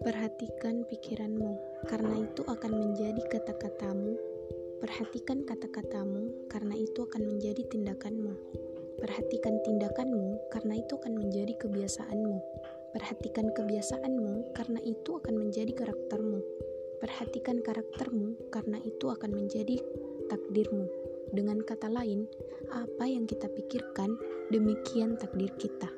Perhatikan pikiranmu, karena itu akan menjadi kata-katamu. Perhatikan kata-katamu, karena itu akan menjadi tindakanmu. Perhatikan tindakanmu, karena itu akan menjadi kebiasaanmu. Perhatikan kebiasaanmu, karena itu akan menjadi karaktermu. Perhatikan karaktermu, karena itu akan menjadi takdirmu. Dengan kata lain, apa yang kita pikirkan, demikian takdir kita.